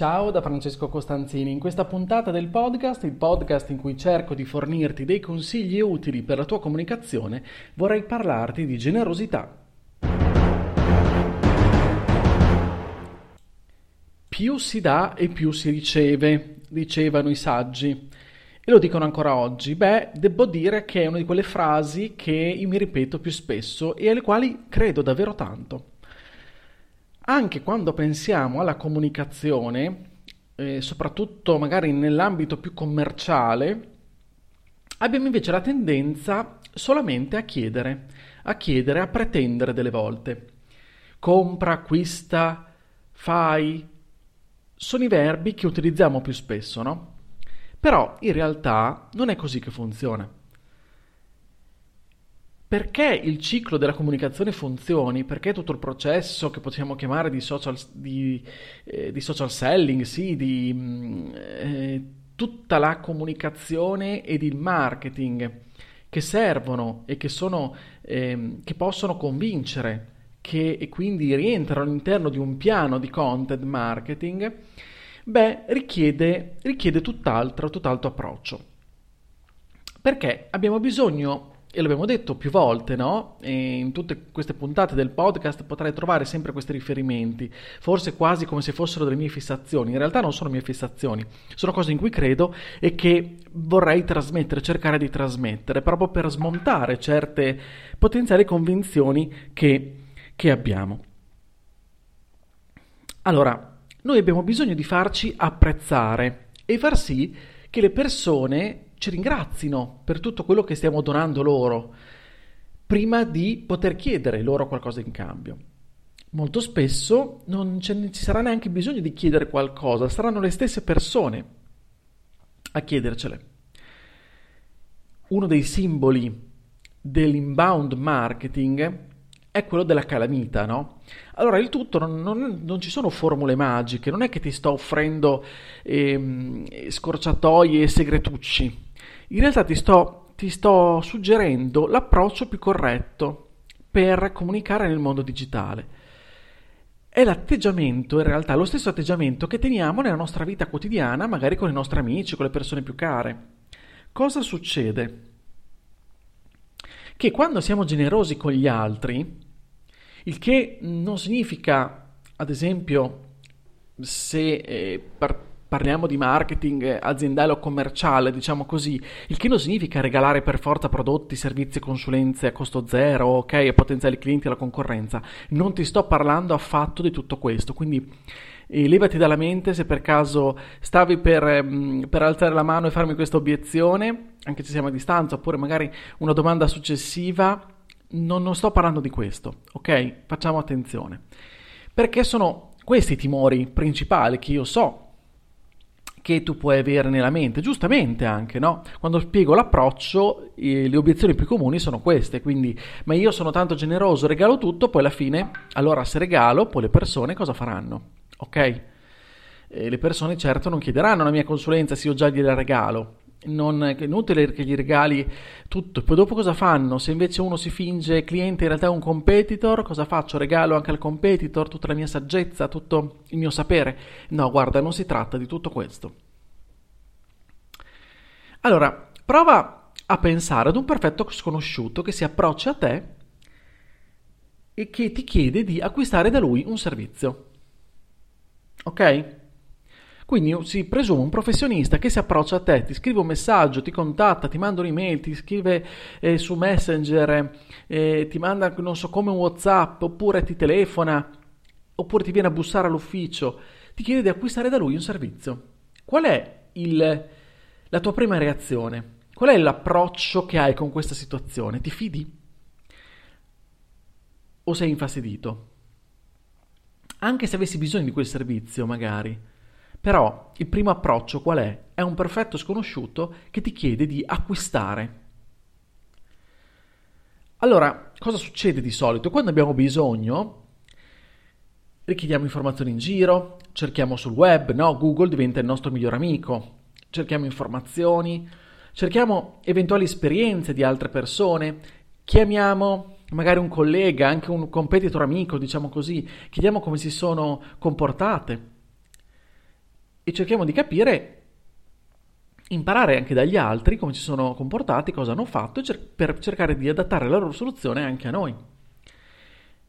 Ciao da Francesco Costanzini, in questa puntata del podcast, il podcast in cui cerco di fornirti dei consigli utili per la tua comunicazione, vorrei parlarti di generosità. Più si dà e più si riceve, dicevano i saggi. E lo dicono ancora oggi. Beh, devo dire che è una di quelle frasi che io mi ripeto più spesso e alle quali credo davvero tanto anche quando pensiamo alla comunicazione, eh, soprattutto magari nell'ambito più commerciale, abbiamo invece la tendenza solamente a chiedere, a chiedere, a pretendere delle volte. Compra, acquista, fai, sono i verbi che utilizziamo più spesso, no? Però in realtà non è così che funziona. Perché il ciclo della comunicazione funzioni, perché tutto il processo che possiamo chiamare di social, di, eh, di social selling, sì, di mm, eh, tutta la comunicazione ed il marketing che servono e che, sono, eh, che possono convincere, che e quindi rientrano all'interno di un piano di content marketing, beh, richiede, richiede tutt'altro, tutt'altro approccio. Perché abbiamo bisogno e l'abbiamo detto più volte, no? E in tutte queste puntate del podcast potrai trovare sempre questi riferimenti, forse quasi come se fossero delle mie fissazioni. In realtà non sono mie fissazioni, sono cose in cui credo e che vorrei trasmettere, cercare di trasmettere, proprio per smontare certe potenziali convinzioni che, che abbiamo. Allora, noi abbiamo bisogno di farci apprezzare e far sì che le persone ci ringrazino per tutto quello che stiamo donando loro, prima di poter chiedere loro qualcosa in cambio. Molto spesso non ci sarà neanche bisogno di chiedere qualcosa, saranno le stesse persone a chiedercele. Uno dei simboli dell'inbound marketing è quello della calamita, no? Allora il tutto non, non, non, ci sono formule magiche, non è che ti sto offrendo ehm, scorciatoie e segretucci in realtà ti sto, ti sto suggerendo l'approccio più corretto per comunicare nel mondo digitale. È l'atteggiamento, in realtà, lo stesso atteggiamento che teniamo nella nostra vita quotidiana, magari con i nostri amici, con le persone più care. Cosa succede? Che quando siamo generosi con gli altri, il che non significa, ad esempio, se eh, par- parliamo di marketing aziendale o commerciale, diciamo così, il che non significa regalare per forza prodotti, servizi e consulenze a costo zero, ok, ai potenziali clienti alla concorrenza. Non ti sto parlando affatto di tutto questo, quindi eh, levati dalla mente se per caso stavi per, mh, per alzare la mano e farmi questa obiezione, anche se siamo a distanza, oppure magari una domanda successiva, non, non sto parlando di questo, ok? Facciamo attenzione. Perché sono questi i timori principali che io so che tu puoi avere nella mente, giustamente anche, no? Quando spiego l'approccio, eh, le obiezioni più comuni sono queste, quindi, ma io sono tanto generoso, regalo tutto, poi alla fine, allora se regalo, poi le persone cosa faranno? Ok? E le persone certo non chiederanno la mia consulenza se io già gliela regalo, non è inutile che gli regali tutto. Poi dopo cosa fanno? Se invece uno si finge cliente in realtà è un competitor, cosa faccio? Regalo anche al competitor tutta la mia saggezza, tutto il mio sapere? No, guarda, non si tratta di tutto questo. Allora, prova a pensare ad un perfetto sconosciuto che si approccia a te e che ti chiede di acquistare da lui un servizio. Ok? Quindi si presume un professionista che si approccia a te, ti scrive un messaggio, ti contatta, ti manda un'email, ti scrive eh, su Messenger, eh, ti manda non so come un WhatsApp, oppure ti telefona, oppure ti viene a bussare all'ufficio, ti chiede di acquistare da lui un servizio. Qual è il, la tua prima reazione? Qual è l'approccio che hai con questa situazione? Ti fidi? O sei infastidito? Anche se avessi bisogno di quel servizio, magari però il primo approccio qual è? È un perfetto sconosciuto che ti chiede di acquistare. Allora, cosa succede di solito? Quando abbiamo bisogno, richiediamo informazioni in giro, cerchiamo sul web, no? Google diventa il nostro miglior amico, cerchiamo informazioni, cerchiamo eventuali esperienze di altre persone, chiamiamo magari un collega, anche un competitor amico, diciamo così, chiediamo come si sono comportate e cerchiamo di capire, imparare anche dagli altri come si sono comportati, cosa hanno fatto per cercare di adattare la loro soluzione anche a noi.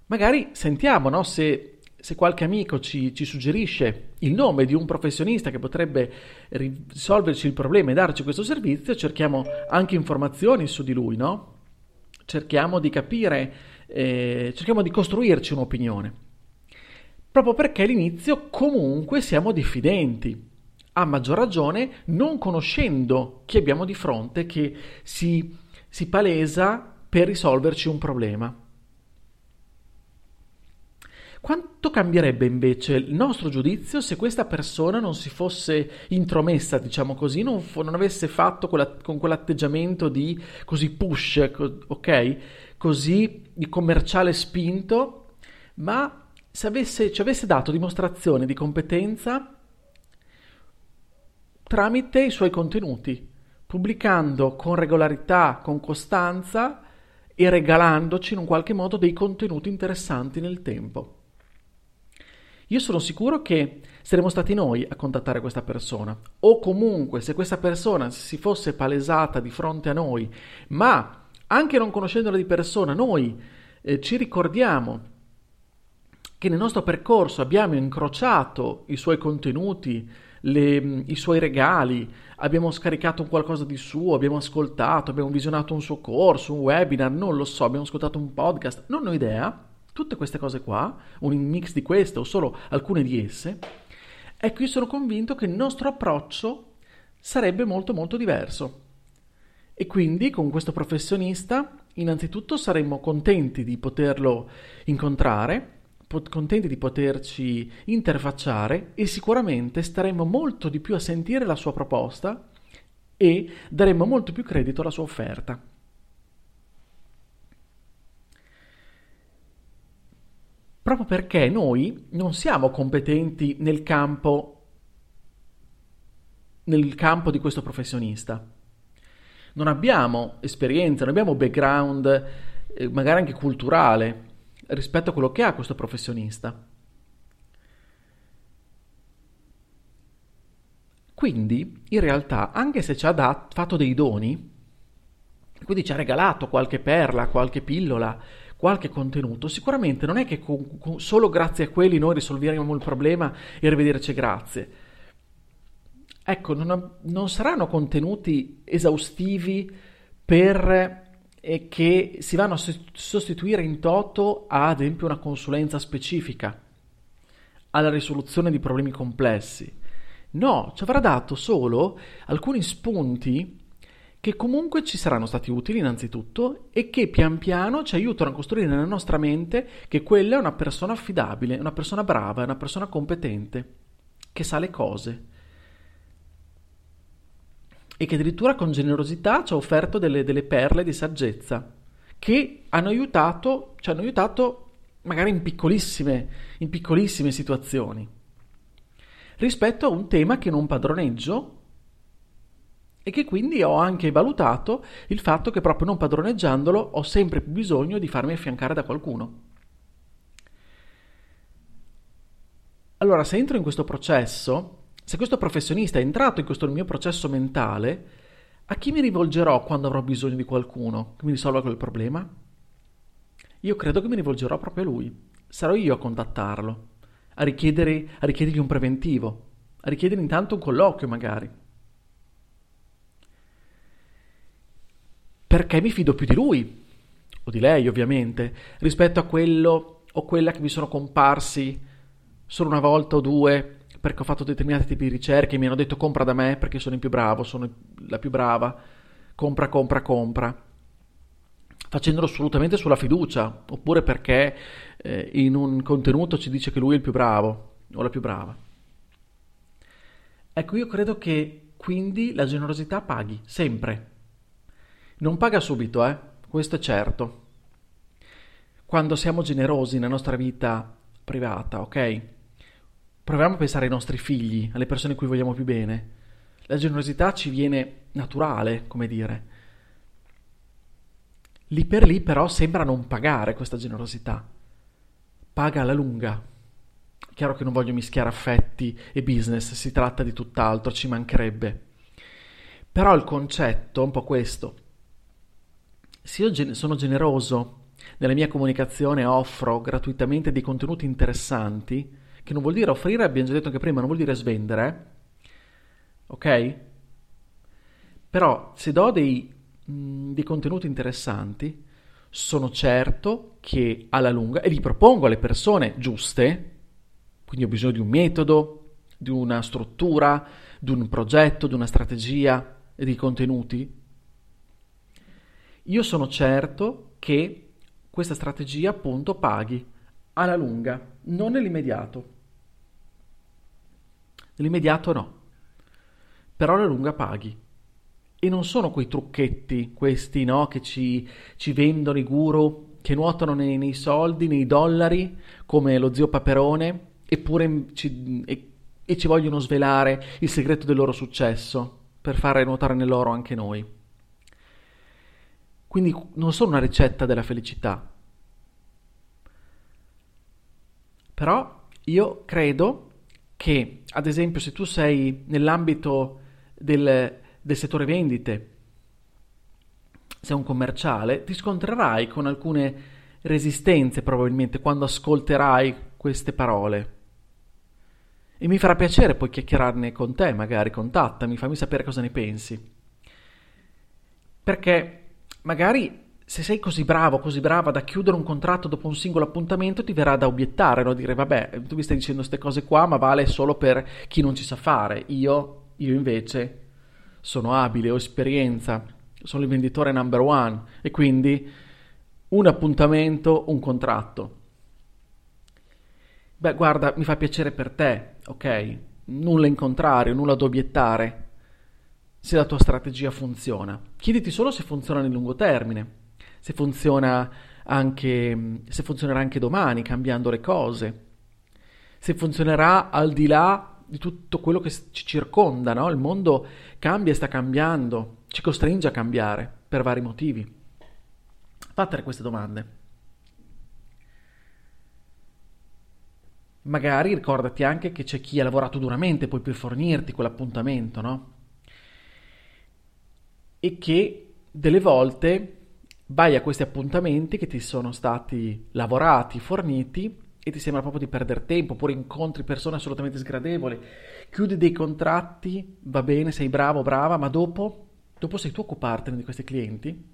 Magari sentiamo no, se se qualche amico ci, ci, suggerisce il nome di un professionista che potrebbe risolverci il problema e darci questo servizio, cerchiamo anche informazioni su di lui, no? Cerchiamo di capire, eh, cerchiamo di costruirci un'opinione. Proprio perché all'inizio comunque siamo diffidenti, a maggior ragione non conoscendo chi abbiamo di fronte che si, si palesa per risolverci un problema. Quanto cambierebbe invece il nostro giudizio se questa persona non si fosse intromessa, diciamo così, non, f- non avesse fatto quella, con quell'atteggiamento di così push, co- ok? Così di commerciale spinto, ma se avesse, ci avesse dato dimostrazione di competenza tramite i suoi contenuti, pubblicando con regolarità, con costanza e regalandoci in un qualche modo dei contenuti interessanti nel tempo. Io sono sicuro che saremmo stati noi a contattare questa persona, o comunque se questa persona si fosse palesata di fronte a noi, ma anche non conoscendola di persona, noi eh, ci ricordiamo che nel nostro percorso abbiamo incrociato i suoi contenuti, le, i suoi regali, abbiamo scaricato qualcosa di suo, abbiamo ascoltato, abbiamo visionato un suo corso, un webinar, non lo so, abbiamo ascoltato un podcast, non ho idea Tutte queste cose qua, un mix di queste o solo alcune di esse, ecco io sono convinto che il nostro approccio sarebbe molto molto diverso. E quindi con questo professionista innanzitutto saremmo contenti di poterlo incontrare, contenti di poterci interfacciare e sicuramente staremmo molto di più a sentire la sua proposta e daremmo molto più credito alla sua offerta. proprio perché noi non siamo competenti nel campo, nel campo di questo professionista. Non abbiamo esperienza, non abbiamo background, eh, magari anche culturale, rispetto a quello che ha questo professionista. Quindi, in realtà, anche se ci ha dat- fatto dei doni, quindi ci ha regalato qualche perla, qualche pillola, qualche contenuto, sicuramente non è che con, con, solo grazie a quelli noi risolveremo il problema e arrivederci grazie. Ecco, non, non saranno contenuti esaustivi per e che si vanno a sostituire in toto ad esempio una consulenza specifica alla risoluzione di problemi complessi. No, ci avrà dato solo alcuni spunti che comunque ci saranno stati utili innanzitutto e che pian piano ci aiutano a costruire nella nostra mente che quella è una persona affidabile, una persona brava, una persona competente, che sa le cose e che addirittura con generosità ci ha offerto delle, delle perle di saggezza che hanno aiutato, ci hanno aiutato magari in piccolissime, in piccolissime situazioni rispetto a un tema che non padroneggio e che quindi ho anche valutato il fatto che proprio non padroneggiandolo ho sempre più bisogno di farmi affiancare da qualcuno. Allora, se entro in questo processo, se questo professionista è entrato in questo mio processo mentale, a chi mi rivolgerò quando avrò bisogno di qualcuno che mi risolva quel problema? Io credo che mi rivolgerò proprio a lui. Sarò io a contattarlo, a, richiedere, a richiedergli un preventivo, a richiedere intanto un colloquio magari. perché mi fido più di lui, o di lei ovviamente, rispetto a quello o quella che mi sono comparsi solo una volta o due perché ho fatto determinati tipi di ricerche mi hanno detto compra da me perché sono il più bravo, sono la più brava, compra, compra, compra, facendolo assolutamente sulla fiducia, oppure perché eh, in un contenuto ci dice che lui è il più bravo o la più brava. Ecco, io credo che quindi la generosità paghi, sempre. Non paga subito, eh? Questo è certo. quando siamo generosi nella nostra vita privata, ok? Proviamo a pensare ai nostri figli, alle persone cui vogliamo più bene. La generosità ci viene naturale, come dire. Lì per lì però sembra non pagare questa generosità. Paga alla lunga. Chiaro che non voglio mischiare affetti e business, si tratta di tutt'altro, ci mancherebbe. Però il concetto è un po' questo. Se io sono generoso nella mia comunicazione, offro gratuitamente dei contenuti interessanti, che non vuol dire offrire, abbiamo già detto anche prima, non vuol dire svendere, ok? Però se do dei, mh, mm, dei contenuti interessanti, sono certo che alla lunga, e li propongo alle persone giuste, quindi ho bisogno di un metodo, di una struttura, di un progetto, di una strategia e di contenuti, io sono certo che questa strategia appunto paghi alla lunga, non nell'immediato. Nell'immediato no, però alla lunga paghi. E non sono quei trucchetti, questi no, che ci, ci vendono i guru, che nuotano nei, nei, soldi, nei dollari, come lo zio Paperone, eppure ci, e, e ci vogliono svelare il segreto del loro successo per fare nuotare nell'oro anche noi. Quindi non sono una ricetta della felicità. Però io credo che, ad esempio, se tu sei nell'ambito del, del settore vendite, sei un commerciale, ti scontrerai con alcune resistenze probabilmente quando ascolterai queste parole. E mi farà piacere poi chiacchierarne con te, magari contattami, fammi sapere cosa ne pensi. Perché magari se sei così bravo, così brava da chiudere un contratto dopo un singolo appuntamento, ti verrà da obiettare, no? dire vabbè, tu mi stai dicendo queste cose qua, ma vale solo per chi non ci sa fare. Io, io invece sono abile, ho esperienza, sono il venditore number one e quindi un appuntamento, un contratto. Beh, guarda, mi fa piacere per te, ok? Nulla in contrario, nulla da obiettare se la tua strategia funziona. Chiediti solo se funziona nel lungo termine, se funziona anche se funzionerà anche domani cambiando le cose. Se funzionerà al di là di tutto quello che ci circonda, no? Il mondo cambia e sta cambiando, ci costringe a cambiare per vari motivi. Fatele queste domande. Magari ricordati anche che c'è chi ha lavorato duramente poi per fornirti quell'appuntamento, no? E che delle volte vai a questi appuntamenti che ti sono stati lavorati, forniti e ti sembra proprio di perdere tempo, oppure incontri persone assolutamente sgradevoli, chiudi dei contratti, va bene, sei bravo, brava, ma dopo, dopo sei tu a occupartene di questi clienti?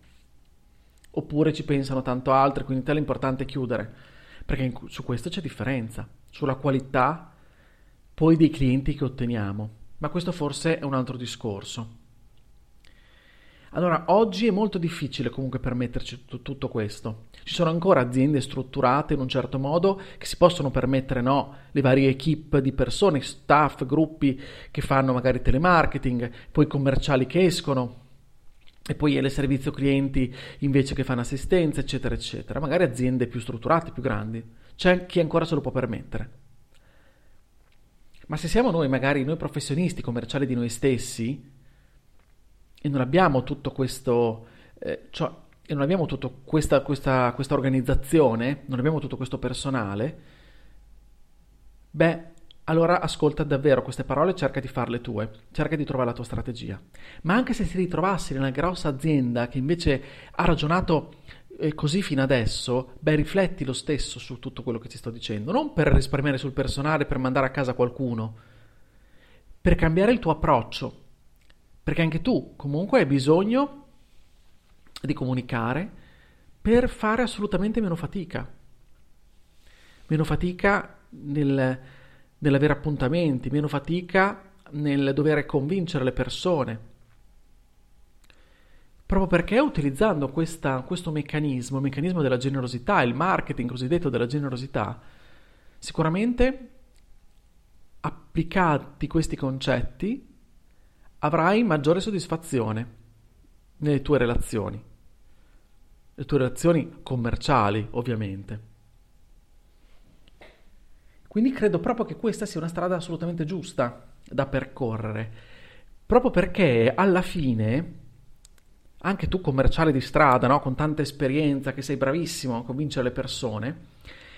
Oppure ci pensano tanto altri, quindi te l'importante è chiudere, perché su questo c'è differenza sulla qualità poi dei clienti che otteniamo, ma questo forse è un altro discorso. Allora, oggi è molto difficile comunque permetterci tutto, tutto, questo. Ci sono ancora aziende strutturate in un certo modo che si possono permettere, no, le varie equip di persone, staff, gruppi che fanno magari telemarketing, poi commerciali che escono e poi il servizio clienti invece che fanno assistenza, eccetera, eccetera. Magari aziende più strutturate, più grandi. C'è chi ancora se lo può permettere. Ma se siamo noi, magari noi professionisti commerciali di noi stessi, e non abbiamo tutto questo, eh, cioè, e non abbiamo tutta questa, questa, questa organizzazione, non abbiamo tutto questo personale, beh, allora ascolta davvero queste parole e cerca di farle tue, cerca di trovare la tua strategia. Ma anche se ti ritrovassi nella grossa azienda che invece ha ragionato eh, così fino adesso, beh, rifletti lo stesso su tutto quello che ti sto dicendo, non per risparmiare sul personale, per mandare a casa qualcuno, per cambiare il tuo approccio, perché anche tu comunque hai bisogno di comunicare per fare assolutamente meno fatica, meno fatica nel, nell'avere appuntamenti, meno fatica nel dover convincere le persone. Proprio perché utilizzando questa, questo meccanismo, il meccanismo della generosità, il marketing cosiddetto della generosità, sicuramente applicati questi concetti avrai maggiore soddisfazione nelle tue relazioni. le tue relazioni commerciali, ovviamente. Quindi credo proprio che questa sia una strada assolutamente giusta da percorrere, proprio perché alla fine, anche tu commerciale di strada, no? con tanta esperienza, che sei bravissimo a convincere le persone,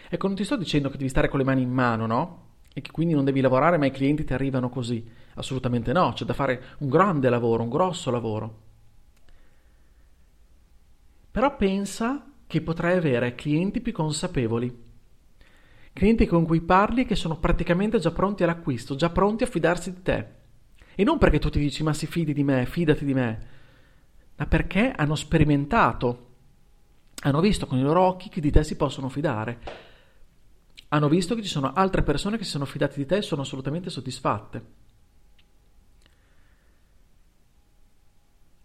ecco, non ti sto dicendo che devi stare con le mani in mano, no? E che quindi non devi lavorare, ma i clienti ti arrivano così. Assolutamente no, c'è da fare un grande lavoro, un grosso lavoro. Però pensa che potrai avere clienti più consapevoli, clienti con cui parli che sono praticamente già pronti all'acquisto, già pronti a fidarsi di te. E non perché tu ti dici ma si fidi di me, fidati di me, ma perché hanno sperimentato, hanno visto con i loro occhi che di te si possono fidare. Hanno visto che ci sono altre persone che si sono fidate di te e sono assolutamente soddisfatte.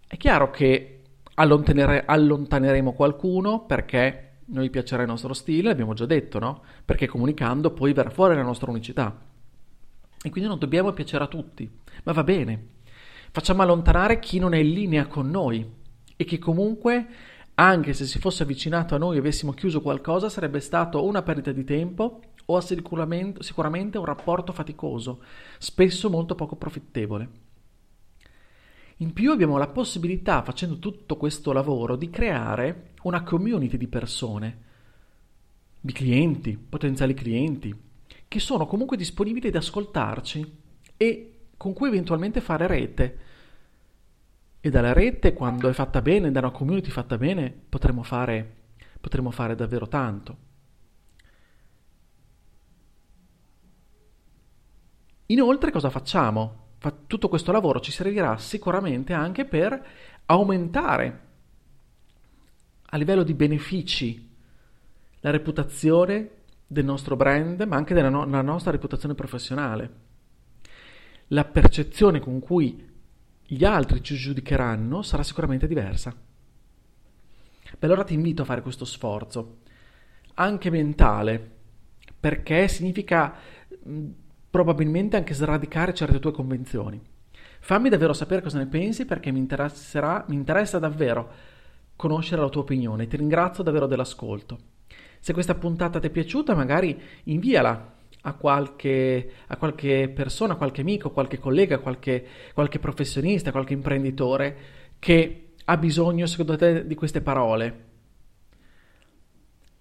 È chiaro che allontanere, allontaneremo qualcuno perché non gli piacerà il nostro stile, l'abbiamo già detto, no? Perché comunicando poi verrà fuori la nostra unicità. E quindi non dobbiamo piacere a tutti, ma va bene. Facciamo allontanare chi non è in linea con noi e che comunque, anche se si fosse avvicinato a noi e avessimo chiuso qualcosa, sarebbe stato una perdita di tempo o sicuramente, sicuramente un rapporto faticoso, spesso molto poco profittevole. In più abbiamo la possibilità, facendo tutto questo lavoro, di creare una community di persone, di clienti, potenziali clienti, che sono comunque disponibili ad ascoltarci e con cui eventualmente fare rete. E dalla rete, quando è fatta bene, da una community fatta bene, potremo fare, potremo fare davvero tanto. Inoltre cosa facciamo? tutto questo lavoro ci servirà sicuramente anche per aumentare a livello di benefici la reputazione del nostro brand, ma anche della no- nostra reputazione professionale. La percezione con cui gli altri ci giudicheranno sarà sicuramente diversa. Beh, allora ti invito a fare questo sforzo, anche mentale, perché significa probabilmente anche sradicare certe tue convinzioni. Fammi davvero sapere cosa ne pensi perché mi, mi interessa davvero conoscere la tua opinione. Ti ringrazio davvero dell'ascolto. Se questa puntata ti è piaciuta, magari inviala a qualche, a qualche persona, qualche amico, qualche collega, qualche, qualche professionista, qualche imprenditore che ha bisogno, secondo te, di queste parole.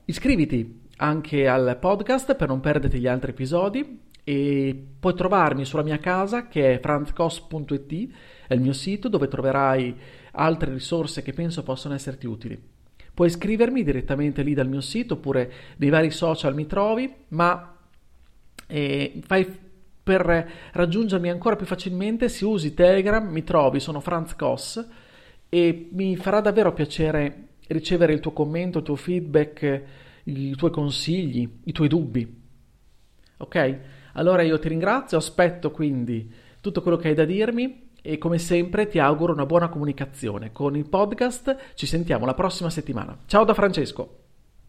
Iscriviti anche al podcast per non perderti gli altri episodi e puoi trovarmi sulla mia casa che è franzcos.it, è il mio sito dove troverai altre risorse che penso possano esserti utili. Puoi iscrivermi direttamente lì dal mio sito oppure nei vari social mi trovi, ma eh, fai per raggiungermi ancora più facilmente se usi Telegram, mi trovi, sono Franz Koss e mi farà davvero piacere ricevere il tuo commento, il tuo feedback, i tuoi consigli, i tuoi dubbi. Ok? Allora io ti ringrazio, aspetto quindi tutto quello che hai da dirmi e come sempre ti auguro una buona comunicazione. Con il podcast ci sentiamo la prossima settimana. Ciao da Francesco.